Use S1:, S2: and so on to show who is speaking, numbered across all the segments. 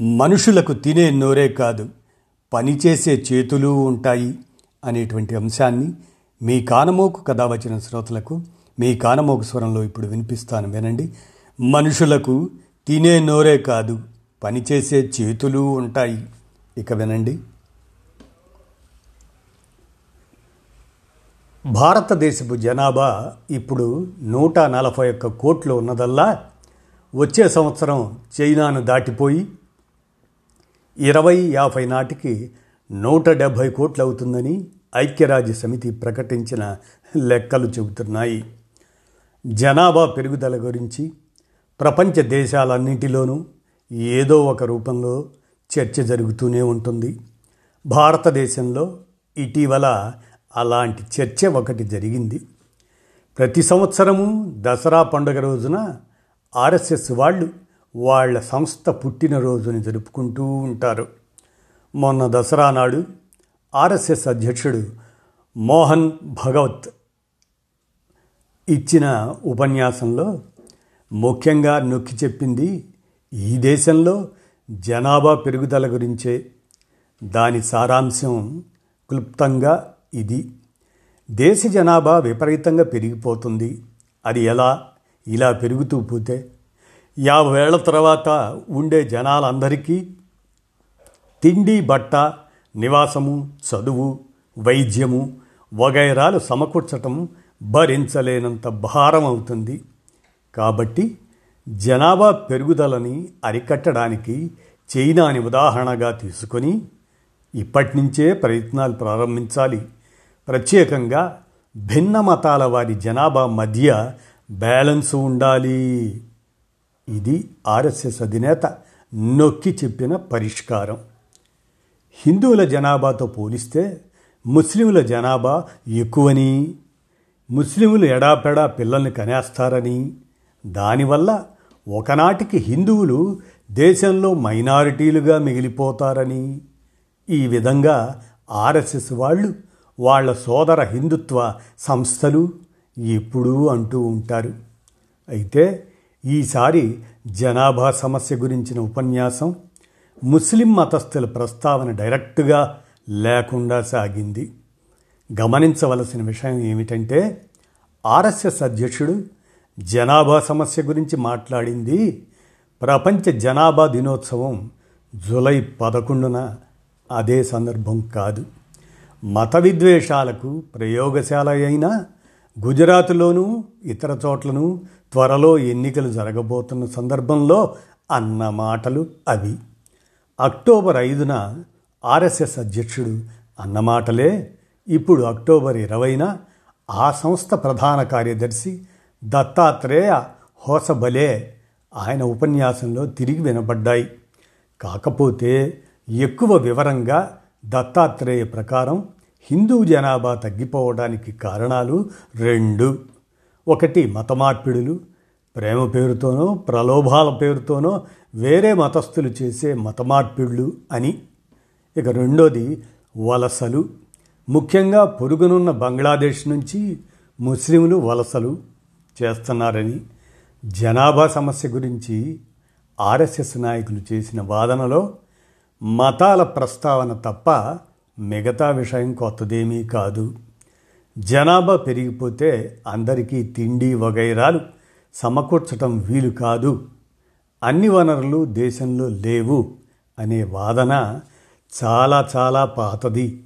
S1: మనుషులకు తినే నోరే కాదు పనిచేసే చేతులు ఉంటాయి అనేటువంటి అంశాన్ని మీ కానమోకు కథ వచ్చిన శ్రోతలకు మీ కానమోకు స్వరంలో ఇప్పుడు వినిపిస్తాను వినండి. మనుషులకు తినే నోరే కాదు పనిచేసే చేతులు ఉంటాయి. ఇక వినండి. భారతదేశపు జనాభా ఇప్పుడు నూట నలభై ఒక్క కోట్లు ఉన్నదల్లా వచ్చే సంవత్సరం చైనాను దాటిపోయి ఇరవై యాభై నాటికి నూట డెబ్భై కోట్లు అవుతుందని ఐక్యరాజ్య సమితి ప్రకటించిన లెక్కలు చెబుతున్నాయి. జనాభా పెరుగుదల గురించి ప్రపంచ దేశాలన్నింటిలోనూ ఏదో ఒక రూపంలో చర్చ జరుగుతూనే ఉంటుంది. భారతదేశంలో ఇటీవల అలాంటి చర్చ ఒకటి జరిగింది. ప్రతి సంవత్సరము దసరా పండుగ రోజున ఆర్ఎస్ఎస్ వాళ్ళు వాళ్ళ సంస్థ పుట్టినరోజుని జరుపుకుంటూ ఉంటారు. మొన్న దసరా నాడు ఆర్ఎస్ఎస్ అధ్యక్షుడు మోహన్ భగవత్ ఇచ్చిన ఉపన్యాసంలో ముఖ్యంగా నొక్కి చెప్పింది ఈ దేశంలో జనాభా పెరుగుదల గురించే. దాని సారాంశం క్లుప్తంగా ఇది. దేశ జనాభా విపరీతంగా పెరిగిపోతుంది. అది ఎలా? ఇలా పెరుగుతూ పోతే యాభై ఏళ్ళ తర్వాత ఉండే జనాలందరికీ తిండి బట్ట నివాసము చదువు వైద్యము వగైరాలు సమకూర్చటం భరించలేనంత భారం అవుతుంది. కాబట్టి జనాభా పెరుగుదలని అరికట్టడానికి చైనాని ఉదాహరణగా తీసుకొని ఇప్పటి నుంచే ప్రయత్నాలు ప్రారంభించాలి. ప్రత్యేకంగా భిన్న మతాల వారి జనాభా మధ్య బ్యాలెన్స్ ఉండాలి. ఇది ఆర్ఎస్ఎస్ అధినేత నొక్కి చెప్పిన పరిష్కారం. హిందువుల జనాభాతో పోలిస్తే ముస్లింల జనాభా ఎక్కువని ముస్లింలు ఎడాపెడా పిల్లల్ని కనేస్తారని దానివల్ల ఒకనాటికి హిందువులు దేశంలో మైనారిటీలుగా మిగిలిపోతారని. ఈ విధంగా ఆర్ఎస్ఎస్ వాళ్ళు వాళ్ళ సోదర హిందుత్వ సంస్థలు ఎప్పుడూ అంటూ ఉంటారు. అయితే ఈసారి జనాభా సమస్య గురించిన ఉపన్యాసం ముస్లిం మతస్థుల ప్రస్తావన డైరెక్ట్గా లేకుండా సాగింది. గమనించవలసిన విషయం ఏమిటంటే ఆర్ఎస్ఎస్ అధ్యక్షుడు జనాభా సమస్య గురించి మాట్లాడింది ప్రపంచ జనాభా దినోత్సవం జూలై పదకొండున. అదే సందర్భం కాదు. మత విద్వేషాలకు ప్రయోగశాల అయినా గుజరాత్లోనూ ఇతర చోట్లను త్వరలో ఎన్నికలు జరగబోతున్న సందర్భంలో అన్న మాటలు అవి. అక్టోబర్ ఐదున ఆర్ఎస్ఎస్ అధ్యక్షుడు అన్నమాటలే ఇప్పుడు అక్టోబర్ ఇరవైన ఆ సంస్థ ప్రధాన కార్యదర్శి దత్తాత్రేయ హోసబలే ఆయన ఉపన్యాసంలో తిరిగి వినబడ్డాయి. కాకపోతే ఎక్కువ వివరంగా దత్తాత్రేయ ప్రకారం హిందూ జనాభా తగ్గిపోవడానికి కారణాలు రెండు. ఒకటి మత మార్పిడులు ప్రేమ పేరుతోనో ప్రలోభాల పేరుతోనో వేరే మతస్థులు చేసే మత మార్పిడులు అని. ఇక రెండోది వలసలు. ముఖ్యంగా పొరుగునున్న బంగ్లాదేశ్ నుంచి ముస్లింలు వలసలు చేస్తున్నారని. జనాభా సమస్య గురించి ఆర్ఎస్ఎస్ నాయకులు చేసిన వాదనలో మతాల ప్రస్తావన తప్ప మిగతా విషయం కొత్తదేమీ కాదు. జనాభా పెరిగిపోతే అందరికీ తిండి వగైరాలు సమకూర్చటం వీలు కాదు. అన్ని వనరులు దేశంలో లేవు అనే వాదన చాలా చాలా పాతది.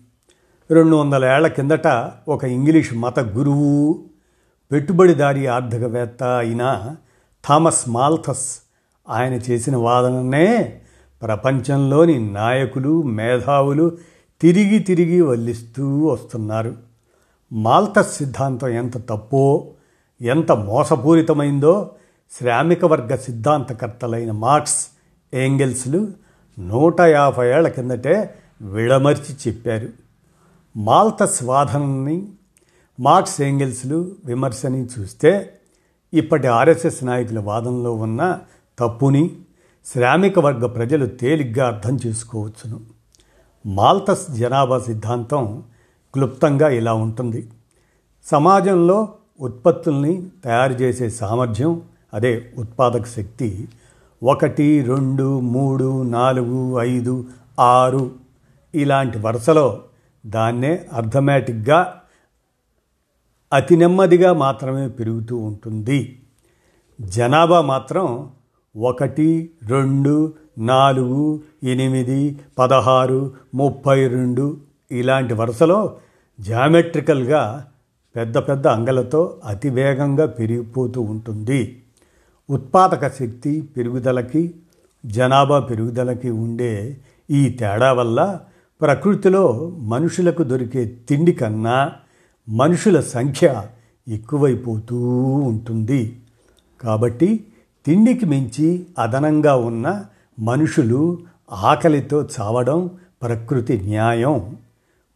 S1: రెండు వందల ఏళ్ళ కిందట ఒక ఇంగ్లీష్ మత గురువు పెట్టుబడిదారీ ఆర్థికవేత్త అయిన థామస్ మాల్థస్ ఆయన చేసిన వాదననే ప్రపంచంలోని నాయకులు మేధావులు తిరిగి తిరిగి వల్లిస్తూ వస్తున్నారు. మాల్తస్ సిద్ధాంతం ఎంత తప్పో ఎంత మోసపూరితమైందో శ్రామిక వర్గ సిద్ధాంతకర్తలైన మార్క్స్ ఏంగెల్స్లు నూట యాభై ఏళ్ళ కిందటే విడమర్చి చెప్పారు. మాల్తస్ వాదనని మార్క్స్ ఏంగిల్స్లు విమర్శని చూస్తే ఇప్పటి ఆర్ఎస్ఎస్ నాయకుల వాదనలో ఉన్న తప్పుని శ్రామిక వర్గ ప్రజలు తేలిగ్గా అర్థం చేసుకోవచ్చును. మాల్తస్ జనాభా సిద్ధాంతం క్లుప్తంగా ఇలా ఉంటుంది. సమాజంలో ఉత్పత్తుల్ని తయారు చేసే సామర్థ్యం అదే ఉత్పాదక శక్తి ఒకటి రెండు మూడు నాలుగు ఐదు ఆరు ఇలాంటి వరుసలో దాన్నే అర్థమేటిక్గా అతి నెమ్మదిగా మాత్రమే పెరుగుతూ ఉంటుంది. జనాభా మాత్రం ఒకటి రెండు నాలుగు ఎనిమిది పదహారు ముప్పై రెండు ఇలాంటి వరుసలో జామెట్రికల్గా పెద్ద పెద్ద అంగలతో అతి వేగంగా పెరిగిపోతూ ఉంటుంది. ఉత్పాదక శక్తి పెరుగుదలకి జనాభా పెరుగుదలకి ఉండే ఈ తేడా వల్ల ప్రకృతిలో మనుషులకు దొరికే తిండి కన్నా మనుషుల సంఖ్య ఎక్కువైపోతూ ఉంటుంది. కాబట్టి తిండికి మించి అదనంగా ఉన్న మనుషులు ఆకలితో చావడం ప్రకృతి న్యాయం.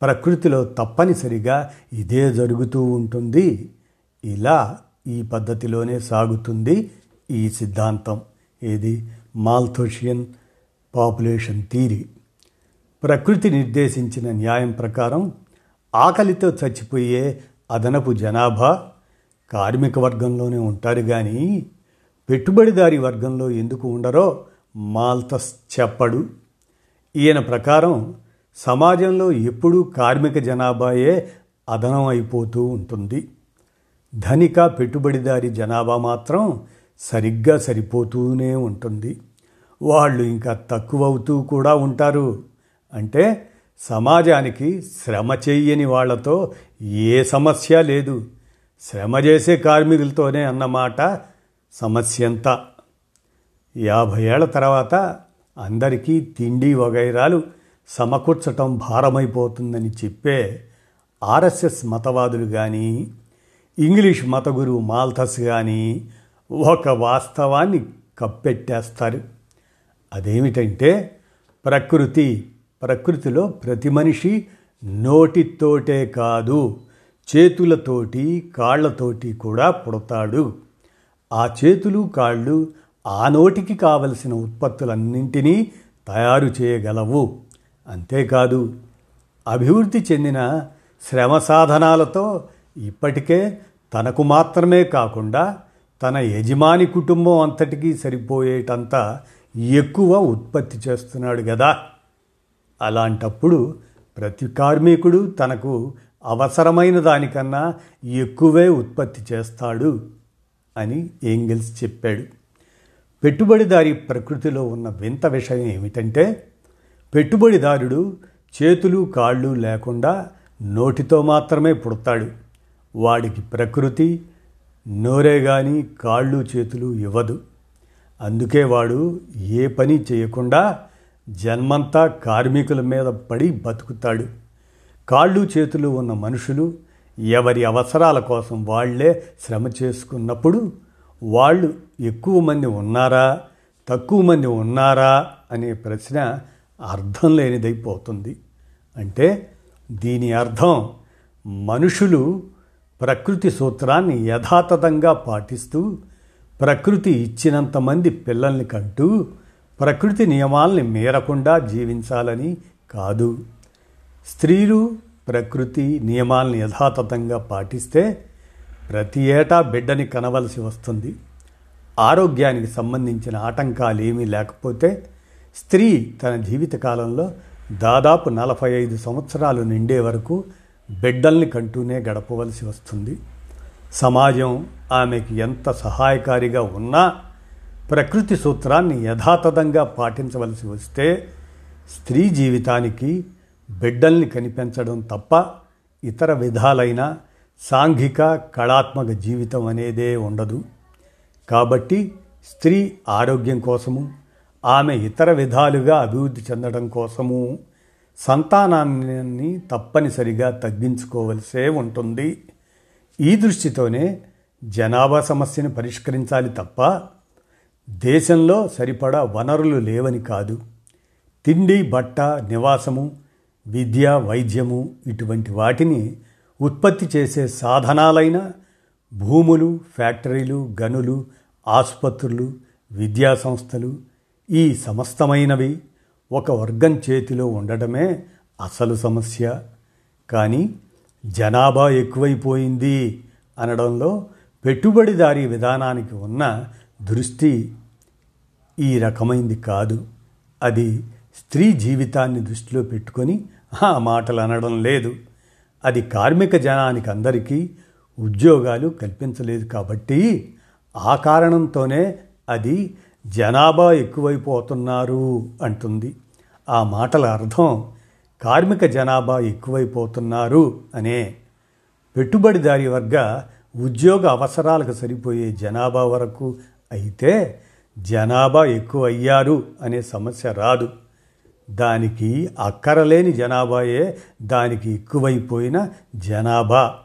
S1: ప్రకృతిలో తప్పనిసరిగా ఇదే జరుగుతూ ఉంటుంది. ఇలా ఈ పద్ధతిలోనే సాగుతుంది ఈ సిద్ధాంతం. ఏది? Malthusian population theory. ప్రకృతి నిర్దేశించిన న్యాయం ప్రకారం ఆకలితో చచ్చిపోయే అదనపు జనాభా కార్మిక వర్గంలోనే ఉంటారు కానీ పెట్టుబడిదారి వర్గంలో ఎందుకు ఉండరో మాల్తస్ చెప్పడు ఈయన ప్రకారం సమాజంలో ఎప్పుడూ కార్మిక జనాభాయే అదనం అయిపోతూ ఉంటుంది. ధనిక పెట్టుబడిదారి జనాభా మాత్రం సరిగ్గా సరిపోతూనే ఉంటుంది. వాళ్ళు ఇంకా తక్కువవుతూ కూడా ఉంటారు. అంటే సమాజానికి శ్రమ చెయ్యని వాళ్ళతో ఏ సమస్య లేదు. శ్రమ చేసే కార్మికులతోనే అన్నమాట సమస్యంతా. యాభై ఏళ్ళ తర్వాత అందరికీ తిండి వగైరాలు సమకూర్చటం భారమైపోతుందని చెప్పే ఆర్ఎస్ఎస్ మతవాదులు కానీ ఇంగ్లీష్ మతగురు మాల్థస్ కానీ ఒక వాస్తవాన్ని కప్పెట్టేస్తారు. అదేమిటంటే ప్రకృతి ప్రకృతిలో ప్రతి మనిషి నోటితోటే కాదు చేతులతోటి కాళ్ళతోటి కూడా పుడతాడు. ఆ చేతులు కాళ్ళు ఆ నోటికి కావలసిన ఉత్పత్తులన్నింటినీ తయారు చేయగలవు. అంతేకాదు అభివృద్ధి చెందిన శ్రమ సాధనాలతో ఇప్పటికే తనకు మాత్రమే కాకుండా తన యజమాని కుటుంబం అంతటికీ సరిపోయేటంత ఎక్కువ ఉత్పత్తి చేస్తున్నాడు కదా అలాంటప్పుడు ప్రతి కార్మికుడు తనకు అవసరమైన దానికన్నా ఎక్కువే ఉత్పత్తి చేస్తాడు అని ఏంగిల్స్ చెప్పాడు. పెట్టుబడిదారి ప్రకృతిలో ఉన్న వింత విషయం ఏమిటంటే పెట్టుబడిదారుడు చేతులు కాళ్ళు లేకుండా నోటితో మాత్రమే పుడతాడు. వాడికి ప్రకృతి నోరే కానీ కాళ్ళు చేతులు ఇవ్వదు. అందుకే వాడు ఏ పని చేయకుండా జన్మంతా కార్మికుల మీద పడి బతుకుతాడు. కాళ్ళు చేతులు ఉన్న మనుషులు ఎవరి అవసరాల కోసం వాళ్ళే శ్రమ చేసుకున్నప్పుడు వాళ్ళు ఎక్కువ మంది ఉన్నారా తక్కువ మంది ఉన్నారా అనే ప్రశ్న అర్థం లేనిదైపోతుంది అంటే దీని అర్థం మనుషులు ప్రకృతి సూత్రాన్ని యథాతథంగా పాటిస్తూ ప్రకృతి ఇచ్చినంత మంది పిల్లల్ని కంటూ ప్రకృతి నియమాల్ని మీరకుండా జీవించాలని కాదు. స్త్రీలు ప్రకృతి నియమాల్ని యథాతథంగా పాటిస్తే ప్రతి ఏటా బిడ్డని కనవలసి వస్తుంది. ఆరోగ్యానికి సంబంధించిన ఆటంకాలు ఏమీ లేకపోతే స్త్రీ తన జీవితకాలంలో దాదాపు నలభై ఐదు సంవత్సరాలు నిండే వరకు బిడ్డల్ని కంటూనే గడపవలసి వస్తుంది. సమాజం ఆమెకి ఎంత సహాయకారిగా ఉన్నా ప్రకృతి సూత్రాన్ని యథాతథంగా పాటించవలసి వస్తే స్త్రీ జీవితానికి బిడ్డల్ని కనిపించడం తప్ప ఇతర విధాలైన సాంఘిక కళాత్మక జీవితం అనేదే ఉండదు. కాబట్టి స్త్రీ ఆరోగ్యం కోసము ఆమె ఇతర విధాలుగా అభివృద్ధి చెందడం కోసము సంతానాన్ని తప్పనిసరిగా తగ్గించుకోవలసే ఉంటుంది. ఈ దృష్టితోనే జనాభా సమస్యను పరిష్కరించాలి తప్ప దేశంలో సరిపడా వనరులు లేవని కాదు. తిండి బట్ట నివాసము విద్య వైద్యము ఇటువంటి వాటిని ఉత్పత్తి చేసే సాధనాలైన భూములు ఫ్యాక్టరీలు గనులు ఆసుపత్రులు విద్యా సంస్థలు ఈ సమస్తమైనవి ఒక వర్గం చేతిలో ఉండడమే అసలు సమస్య. కానీ జనాభా ఎక్కువైపోయింది అనడంలో పెట్టుబడిదారీ విధానానికి ఉన్న దృష్టి ఈ రకమైంది కాదు. అది స్త్రీ జీవితాన్ని దృష్టిలో పెట్టుకొని ఆ మాటలు అనడం లేదు. అది కార్మిక జనానికి అందరికీ ఉద్యోగాలు కల్పించలేదు కాబట్టి ఆ కారణంతోనే అది జనాభా ఎక్కువైపోతున్నారు అంటుంది. ఆ మాటల అర్థం కార్మిక జనాభా ఎక్కువైపోతున్నారు అనే. పెట్టుబడిదారి వర్గ ఉద్యోగ అవసరాలకు సరిపోయే జనాభా వరకు అయితే జనాభా ఎక్కువ అయ్యారు అనే సమస్య రాదు. దానికి అక్కరలేని జనాభాయే దానికి ఎక్కువైపోయిన జనాభా.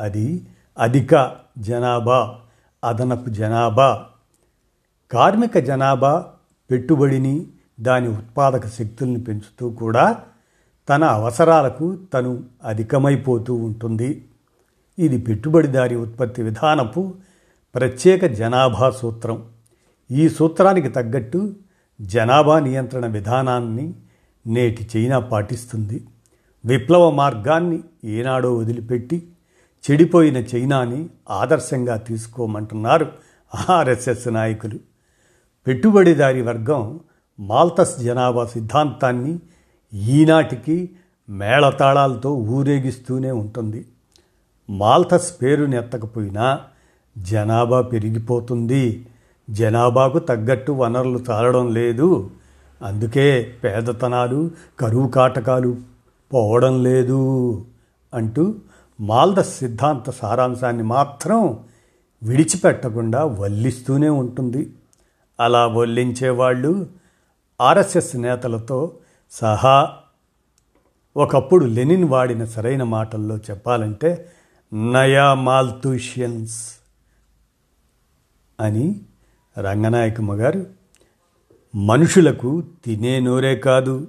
S1: అది అధిక జనాభా అదనపు జనాభా. కార్మిక జనాభా పెట్టుబడిని దాని ఉత్పాదక శక్తుల్ని పెంచుతూ కూడా తన అవసరాలకు తను అధికమైపోతూ ఉంటుంది. ఇది పెట్టుబడిదారి ఉత్పత్తి విధానపు ప్రత్యేక జనాభా సూత్రం. ఈ సూత్రానికి తగ్గట్టు జనాభా నియంత్రణ విధానాన్ని నేటి చైనా పాటిస్తుంది. విప్లవ మార్గాన్ని ఏనాడో వదిలిపెట్టి చెడిపోయిన చైనాని ఆదర్శంగా తీసుకోమంటున్నారు ఆర్ఎస్ఎస్ నాయకులు. పెట్టుబడిదారి వర్గం మాల్తస్ జనాభా సిద్ధాంతాన్ని ఈనాటికి మేళతాళాలతో ఊరేగిస్తూనే ఉంటుంది. మాల్తస్ పేరుని ఎత్తకపోయినా జనాభా పెరిగిపోతుంది. జనాభాకు తగ్గట్టు వనరులు చాలడం లేదు. అందుకే పేదతనాలు కరువు కాటకాలు పోవడం లేదు అంటూ మాల్ద సిద్ధాంత సారాంశాన్ని మాత్రం విడిచిపెట్టకుండా వల్లిస్తూనే ఉంటుంది. అలా వల్లించేవాళ్ళు ఆర్ఎస్ఎస్ నేతలతో సహా ఒకప్పుడు లెనిన్ వాడిన సరైన మాటల్లో చెప్పాలంటే నయా మాల్తూషియన్స్ అని రంగనాయకమ్మ గారు మనుషులకు తినే నోరే కాదు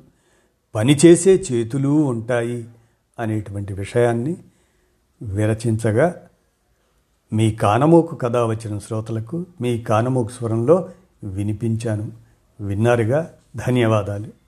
S1: పనిచేసే చేతులు ఉంటాయి అనేటువంటి విషయాన్ని విరచించగా మీ కానమోకు కథ వచ్చిన శ్రోతలకు మీ కానమోకు స్వరంలో వినిపించాను. విన్నారుగా? ధన్యవాదాలు.